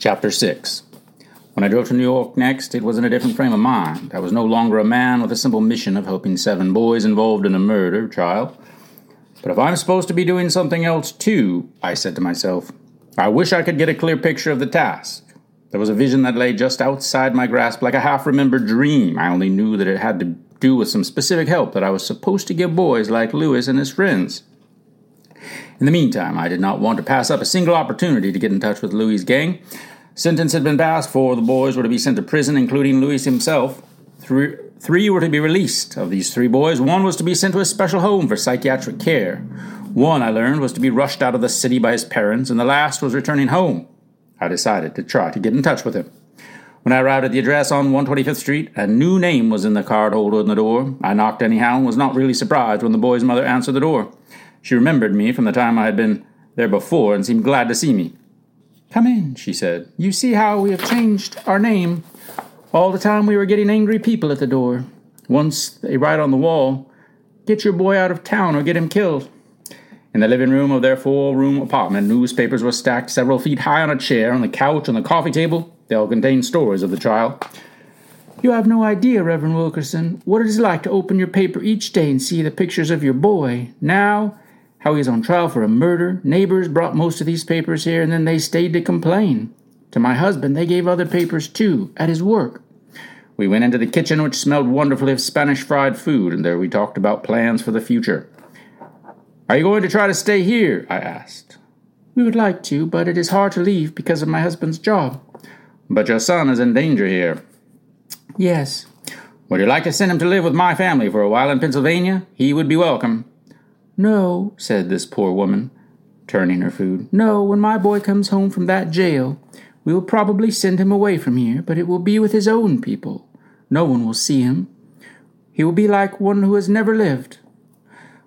Chapter 6 When I drove to New York next, it was in a different frame of mind. I was no longer a man with a simple mission of helping seven boys involved in a murder trial. But if I'm supposed to be doing something else too, I said to myself, I wish I could get a clear picture of the task. There was a vision that lay just outside my grasp like a half remembered dream. I only knew that it had to do with some specific help that I was supposed to give boys like Louis and his friends. In the meantime, I did not want to pass up a single opportunity to get in touch with Louis' gang. Sentence had been passed, four of the boys were to be sent to prison, including Louis himself. Three, three were to be released. Of these three boys, one was to be sent to a special home for psychiatric care. One, I learned, was to be rushed out of the city by his parents, and the last was returning home. I decided to try to get in touch with him. When I arrived at the address on 125th Street, a new name was in the card holder in the door. I knocked anyhow and was not really surprised when the boy's mother answered the door. She remembered me from the time I had been there before and seemed glad to see me. Come in, she said. You see how we have changed our name. All the time we were getting angry people at the door. Once they write on the wall, Get your boy out of town or get him killed. In the living room of their four room apartment, newspapers were stacked several feet high on a chair, on the couch, on the coffee table. They all contained stories of the trial. You have no idea, Reverend Wilkerson, what it is like to open your paper each day and see the pictures of your boy. Now, how he is on trial for a murder. Neighbors brought most of these papers here, and then they stayed to complain. To my husband, they gave other papers too, at his work. We went into the kitchen, which smelled wonderfully of Spanish fried food, and there we talked about plans for the future. Are you going to try to stay here? I asked. We would like to, but it is hard to leave because of my husband's job. But your son is in danger here. Yes. Would you like to send him to live with my family for a while in Pennsylvania? He would be welcome. No, said this poor woman, turning her food. No, when my boy comes home from that jail, we will probably send him away from here, but it will be with his own people. No one will see him. He will be like one who has never lived.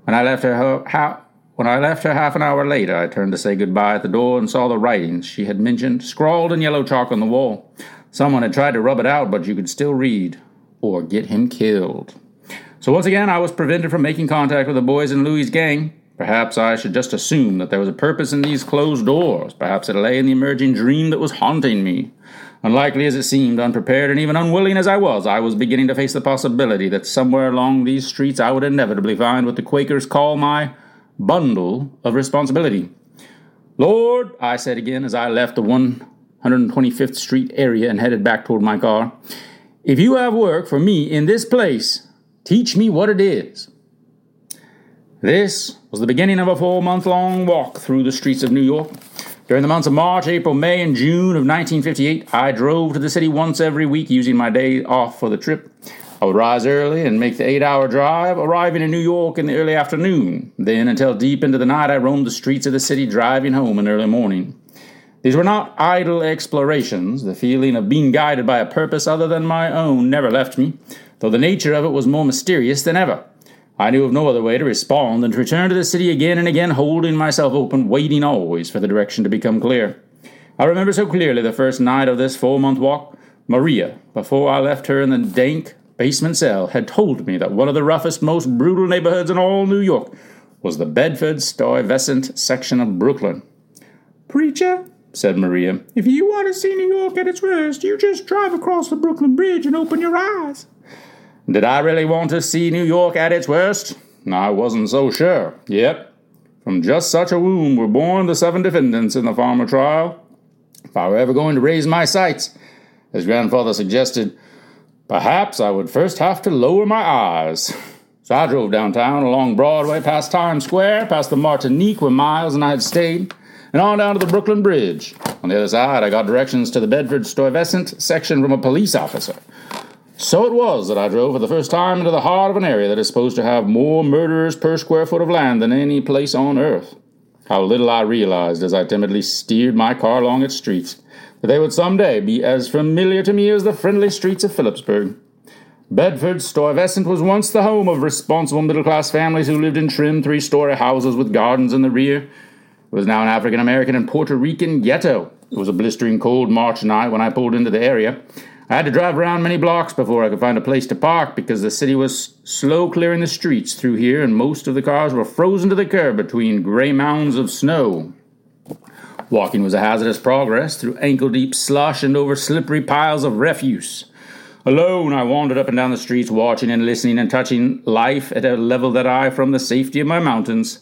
When I left her, ha- when I left her half an hour later, I turned to say goodbye at the door and saw the writings she had mentioned scrawled in yellow chalk on the wall. Someone had tried to rub it out, but you could still read, or get him killed. So once again, I was prevented from making contact with the boys in Louis' gang. Perhaps I should just assume that there was a purpose in these closed doors. Perhaps it lay in the emerging dream that was haunting me. Unlikely as it seemed, unprepared and even unwilling as I was, I was beginning to face the possibility that somewhere along these streets I would inevitably find what the Quakers call my bundle of responsibility. Lord, I said again as I left the 125th Street area and headed back toward my car, if you have work for me in this place, Teach me what it is. This was the beginning of a four month long walk through the streets of New York. During the months of March, April, May, and June of 1958, I drove to the city once every week using my day off for the trip. I would rise early and make the eight hour drive, arriving in New York in the early afternoon. Then, until deep into the night, I roamed the streets of the city, driving home in early morning. These were not idle explorations. The feeling of being guided by a purpose other than my own never left me though the nature of it was more mysterious than ever. I knew of no other way to respond than to return to the city again and again, holding myself open, waiting always for the direction to become clear. I remember so clearly the first night of this four month walk. Maria, before I left her in the dank basement cell, had told me that one of the roughest, most brutal neighborhoods in all New York was the Bedford Stuyvesant section of Brooklyn. Preacher, said Maria, if you want to see New York at its worst, you just drive across the Brooklyn Bridge and open your eyes. Did I really want to see New York at its worst? I wasn't so sure. Yet, from just such a womb were born the seven defendants in the Farmer trial. If I were ever going to raise my sights, as grandfather suggested, perhaps I would first have to lower my eyes. So I drove downtown along Broadway, past Times Square, past the Martinique where Miles and I had stayed, and on down to the Brooklyn Bridge. On the other side, I got directions to the Bedford Stuyvesant section from a police officer. So it was that I drove for the first time into the heart of an area that is supposed to have more murderers per square foot of land than any place on earth. How little I realized as I timidly steered my car along its streets that they would some day be as familiar to me as the friendly streets of Philipsburg. Bedford Stuyvesant was once the home of responsible middle class families who lived in trim three story houses with gardens in the rear. It was now an African American and Puerto Rican ghetto. It was a blistering cold March night when I pulled into the area. I had to drive around many blocks before I could find a place to park because the city was slow clearing the streets through here and most of the cars were frozen to the curb between gray mounds of snow. Walking was a hazardous progress through ankle deep slush and over slippery piles of refuse. Alone, I wandered up and down the streets, watching and listening and touching life at a level that I, from the safety of my mountains,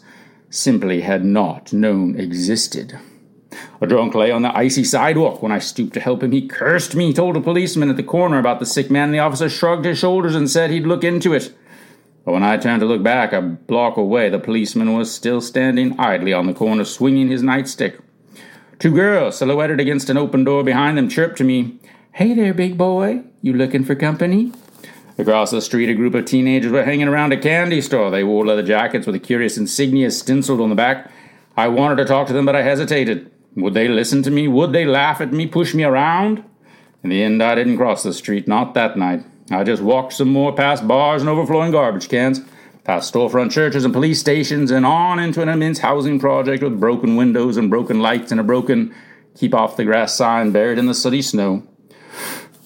simply had not known existed. A drunk lay on the icy sidewalk. When I stooped to help him, he cursed me, told a policeman at the corner about the sick man, the officer shrugged his shoulders and said he'd look into it. But when I turned to look back a block away, the policeman was still standing idly on the corner, swinging his nightstick. Two girls, silhouetted against an open door behind them, chirped to me, Hey there, big boy. You looking for company? Across the street, a group of teenagers were hanging around a candy store. They wore leather jackets with a curious insignia stenciled on the back. I wanted to talk to them, but I hesitated. Would they listen to me? Would they laugh at me, push me around? In the end, I didn't cross the street, not that night. I just walked some more past bars and overflowing garbage cans past storefront churches and police stations, and on into an immense housing project with broken windows and broken lights and a broken keep off the grass sign buried in the sooty snow.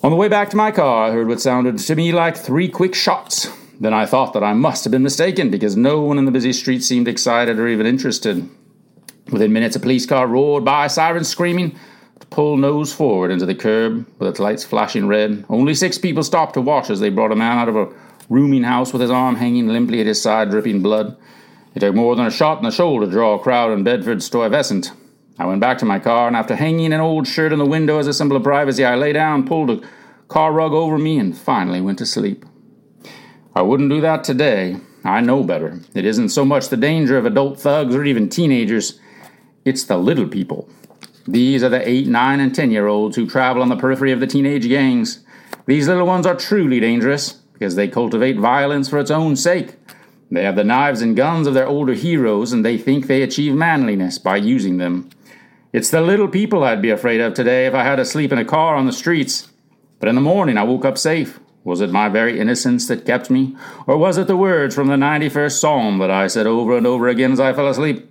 On the way back to my car, I heard what sounded to me like three quick shots. Then I thought that I must have been mistaken because no one in the busy street seemed excited or even interested. Within minutes, a police car roared by, sirens screaming, to pull nose forward into the curb with its lights flashing red. Only six people stopped to watch as they brought a man out of a rooming house with his arm hanging limply at his side, dripping blood. It took more than a shot in the shoulder to draw a crowd in Bedford Stuyvesant. I went back to my car, and after hanging an old shirt in the window as a symbol of privacy, I lay down, pulled a car rug over me, and finally went to sleep. I wouldn't do that today. I know better. It isn't so much the danger of adult thugs or even teenagers, it's the little people. These are the 8, 9, and 10 year olds who travel on the periphery of the teenage gangs. These little ones are truly dangerous because they cultivate violence for its own sake. They have the knives and guns of their older heroes, and they think they achieve manliness by using them. It's the little people I'd be afraid of today if I had to sleep in a car on the streets. But in the morning I woke up safe. Was it my very innocence that kept me? Or was it the words from the 91st Psalm that I said over and over again as I fell asleep?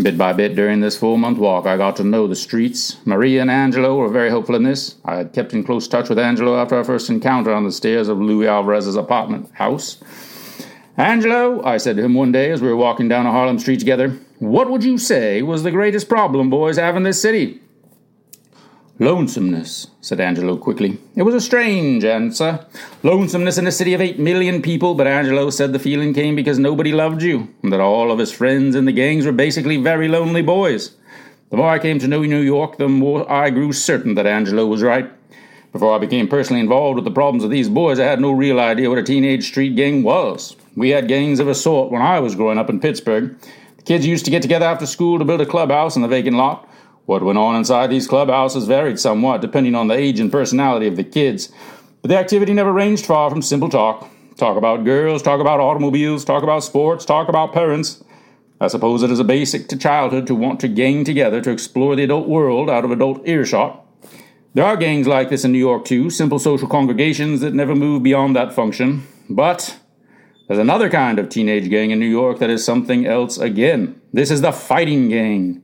Bit by bit during this four month walk, I got to know the streets. Maria and Angelo were very hopeful in this. I had kept in close touch with Angelo after our first encounter on the stairs of Louis Alvarez's apartment house. Angelo, I said to him one day as we were walking down a Harlem street together, what would you say was the greatest problem boys have in this city? Lonesomeness, said Angelo quickly. It was a strange answer. Lonesomeness in a city of eight million people, but Angelo said the feeling came because nobody loved you, and that all of his friends in the gangs were basically very lonely boys. The more I came to know New York, the more I grew certain that Angelo was right. Before I became personally involved with the problems of these boys, I had no real idea what a teenage street gang was. We had gangs of a sort when I was growing up in Pittsburgh. The kids used to get together after school to build a clubhouse in the vacant lot. What went on inside these clubhouses varied somewhat depending on the age and personality of the kids, but the activity never ranged far from simple talk. Talk about girls, talk about automobiles, talk about sports, talk about parents. I suppose it is a basic to childhood to want to gang together to explore the adult world out of adult earshot. There are gangs like this in New York too, simple social congregations that never move beyond that function. But there's another kind of teenage gang in New York that is something else again. This is the fighting gang,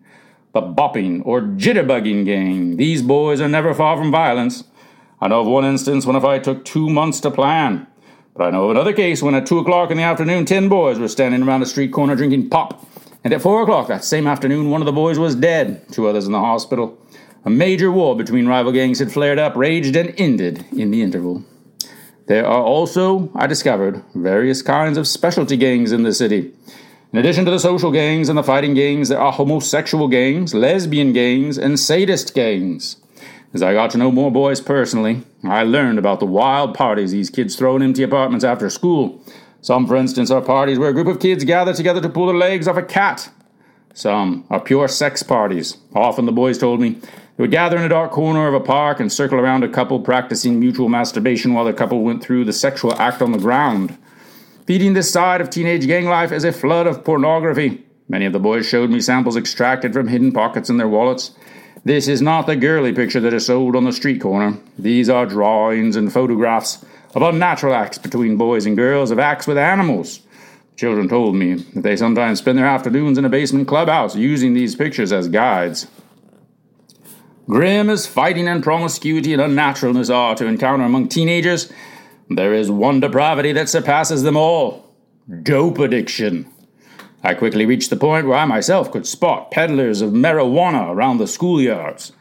the bopping or jitterbugging gang. These boys are never far from violence. I know of one instance when a fight took two months to plan. But I know of another case when at 2 o'clock in the afternoon, 10 boys were standing around a street corner drinking pop. And at 4 o'clock that same afternoon, one of the boys was dead, two others in the hospital. A major war between rival gangs had flared up, raged, and ended in the interval. There are also, I discovered, various kinds of specialty gangs in the city. In addition to the social gangs and the fighting gangs, there are homosexual gangs, lesbian gangs, and sadist gangs. As I got to know more boys personally, I learned about the wild parties these kids throw in empty apartments after school. Some, for instance, are parties where a group of kids gather together to pull the legs off a cat. Some are pure sex parties. Often, the boys told me, they would gather in a dark corner of a park and circle around a couple practicing mutual masturbation while the couple went through the sexual act on the ground. Feeding this side of teenage gang life is a flood of pornography. Many of the boys showed me samples extracted from hidden pockets in their wallets. This is not the girly picture that is sold on the street corner. These are drawings and photographs of unnatural acts between boys and girls, of acts with animals. Children told me that they sometimes spend their afternoons in a basement clubhouse using these pictures as guides. Grim as fighting and promiscuity and unnaturalness are to encounter among teenagers, there is one depravity that surpasses them all dope addiction. I quickly reached the point where I myself could spot peddlers of marijuana around the schoolyards.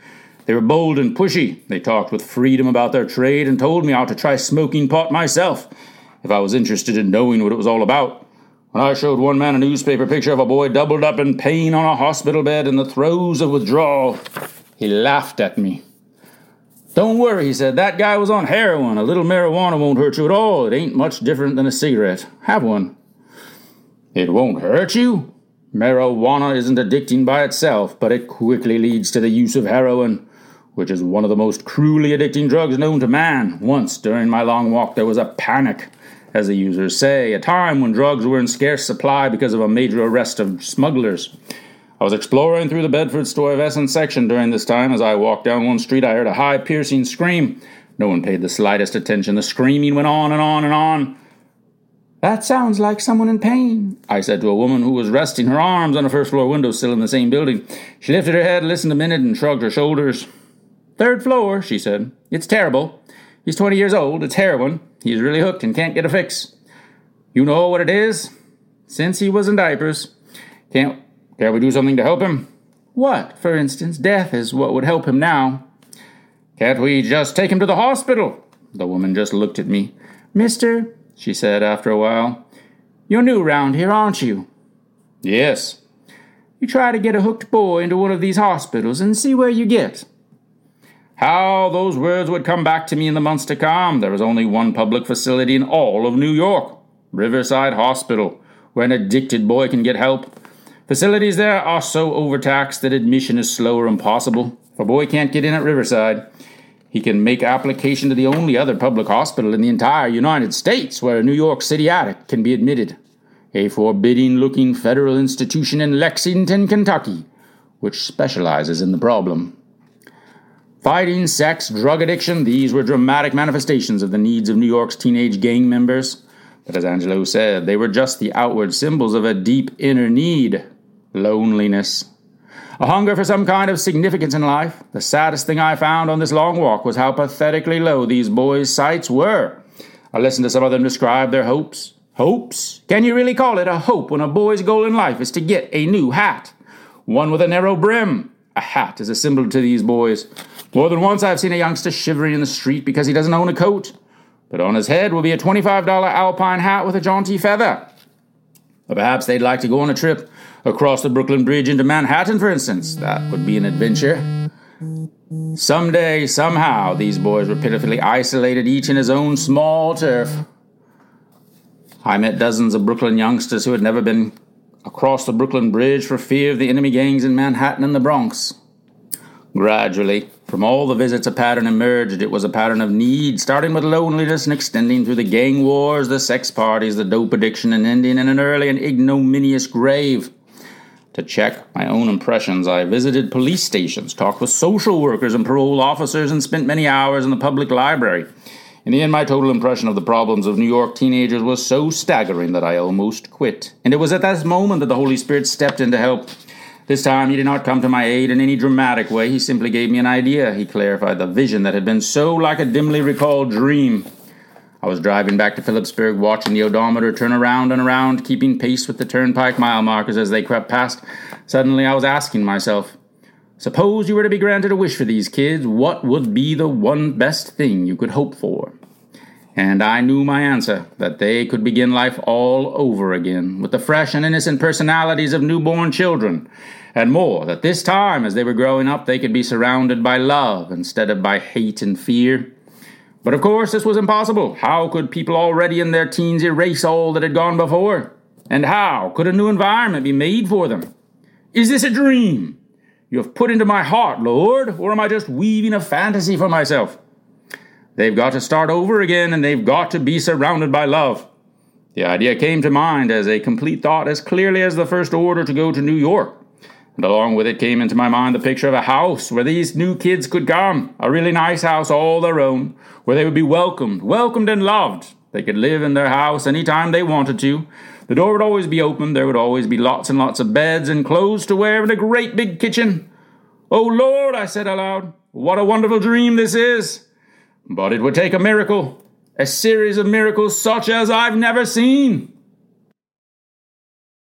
They were bold and pushy. They talked with freedom about their trade and told me how to try smoking pot myself if I was interested in knowing what it was all about. When I showed one man a newspaper picture of a boy doubled up in pain on a hospital bed in the throes of withdrawal, he laughed at me. Don't worry, he said. That guy was on heroin. A little marijuana won't hurt you at all. It ain't much different than a cigarette. Have one. It won't hurt you? Marijuana isn't addicting by itself, but it quickly leads to the use of heroin which is one of the most cruelly addicting drugs known to man. Once, during my long walk, there was a panic, as the users say, a time when drugs were in scarce supply because of a major arrest of smugglers. I was exploring through the Bedford Stuyvesant section during this time. As I walked down one street, I heard a high, piercing scream. No one paid the slightest attention. The screaming went on and on and on. That sounds like someone in pain, I said to a woman who was resting her arms on a first floor windowsill in the same building. She lifted her head, listened a minute, and shrugged her shoulders. Third floor, she said. It's terrible. He's 20 years old. It's heroin. He's really hooked and can't get a fix. You know what it is? Since he was in diapers. Can't, can't we do something to help him? What, for instance? Death is what would help him now. Can't we just take him to the hospital? The woman just looked at me. Mister, she said after a while, you're new round here, aren't you? Yes. You try to get a hooked boy into one of these hospitals and see where you get. How those words would come back to me in the months to come. There was only one public facility in all of New York Riverside Hospital, where an addicted boy can get help. Facilities there are so overtaxed that admission is slow or impossible. If a boy can't get in at Riverside, he can make application to the only other public hospital in the entire United States where a New York City addict can be admitted. A forbidding looking federal institution in Lexington, Kentucky, which specializes in the problem. Fighting, sex, drug addiction, these were dramatic manifestations of the needs of New York's teenage gang members. But as Angelo said, they were just the outward symbols of a deep inner need loneliness. A hunger for some kind of significance in life. The saddest thing I found on this long walk was how pathetically low these boys' sights were. I listened to some of them describe their hopes. Hopes? Can you really call it a hope when a boy's goal in life is to get a new hat? One with a narrow brim. A hat is a symbol to these boys. More than once I've seen a youngster shivering in the street because he doesn't own a coat, but on his head will be a $25 alpine hat with a jaunty feather. Or perhaps they'd like to go on a trip across the Brooklyn Bridge into Manhattan, for instance. That would be an adventure. Someday, somehow, these boys were pitifully isolated, each in his own small turf. I met dozens of Brooklyn youngsters who had never been across the Brooklyn Bridge for fear of the enemy gangs in Manhattan and the Bronx. Gradually, from all the visits a pattern emerged. It was a pattern of need, starting with loneliness and extending through the gang wars, the sex parties, the dope addiction, and ending in an early and ignominious grave. To check my own impressions, I visited police stations, talked with social workers and parole officers, and spent many hours in the public library. In the end, my total impression of the problems of New York teenagers was so staggering that I almost quit. And it was at that moment that the Holy Spirit stepped in to help. This time he did not come to my aid in any dramatic way. He simply gave me an idea. He clarified the vision that had been so like a dimly recalled dream. I was driving back to Philipsburg, watching the odometer turn around and around, keeping pace with the turnpike mile markers as they crept past. Suddenly I was asking myself, Suppose you were to be granted a wish for these kids, what would be the one best thing you could hope for? And I knew my answer that they could begin life all over again, with the fresh and innocent personalities of newborn children, and more, that this time, as they were growing up, they could be surrounded by love instead of by hate and fear. But of course, this was impossible. How could people already in their teens erase all that had gone before? And how could a new environment be made for them? Is this a dream you have put into my heart, Lord, or am I just weaving a fantasy for myself? They've got to start over again and they've got to be surrounded by love. The idea came to mind as a complete thought as clearly as the first order to go to New York. And along with it came into my mind the picture of a house where these new kids could come, a really nice house all their own, where they would be welcomed, welcomed and loved. They could live in their house any time they wanted to. The door would always be open, there would always be lots and lots of beds and clothes to wear, and a great big kitchen. Oh Lord, I said aloud, what a wonderful dream this is! But it would take a miracle, a series of miracles such as I've never seen.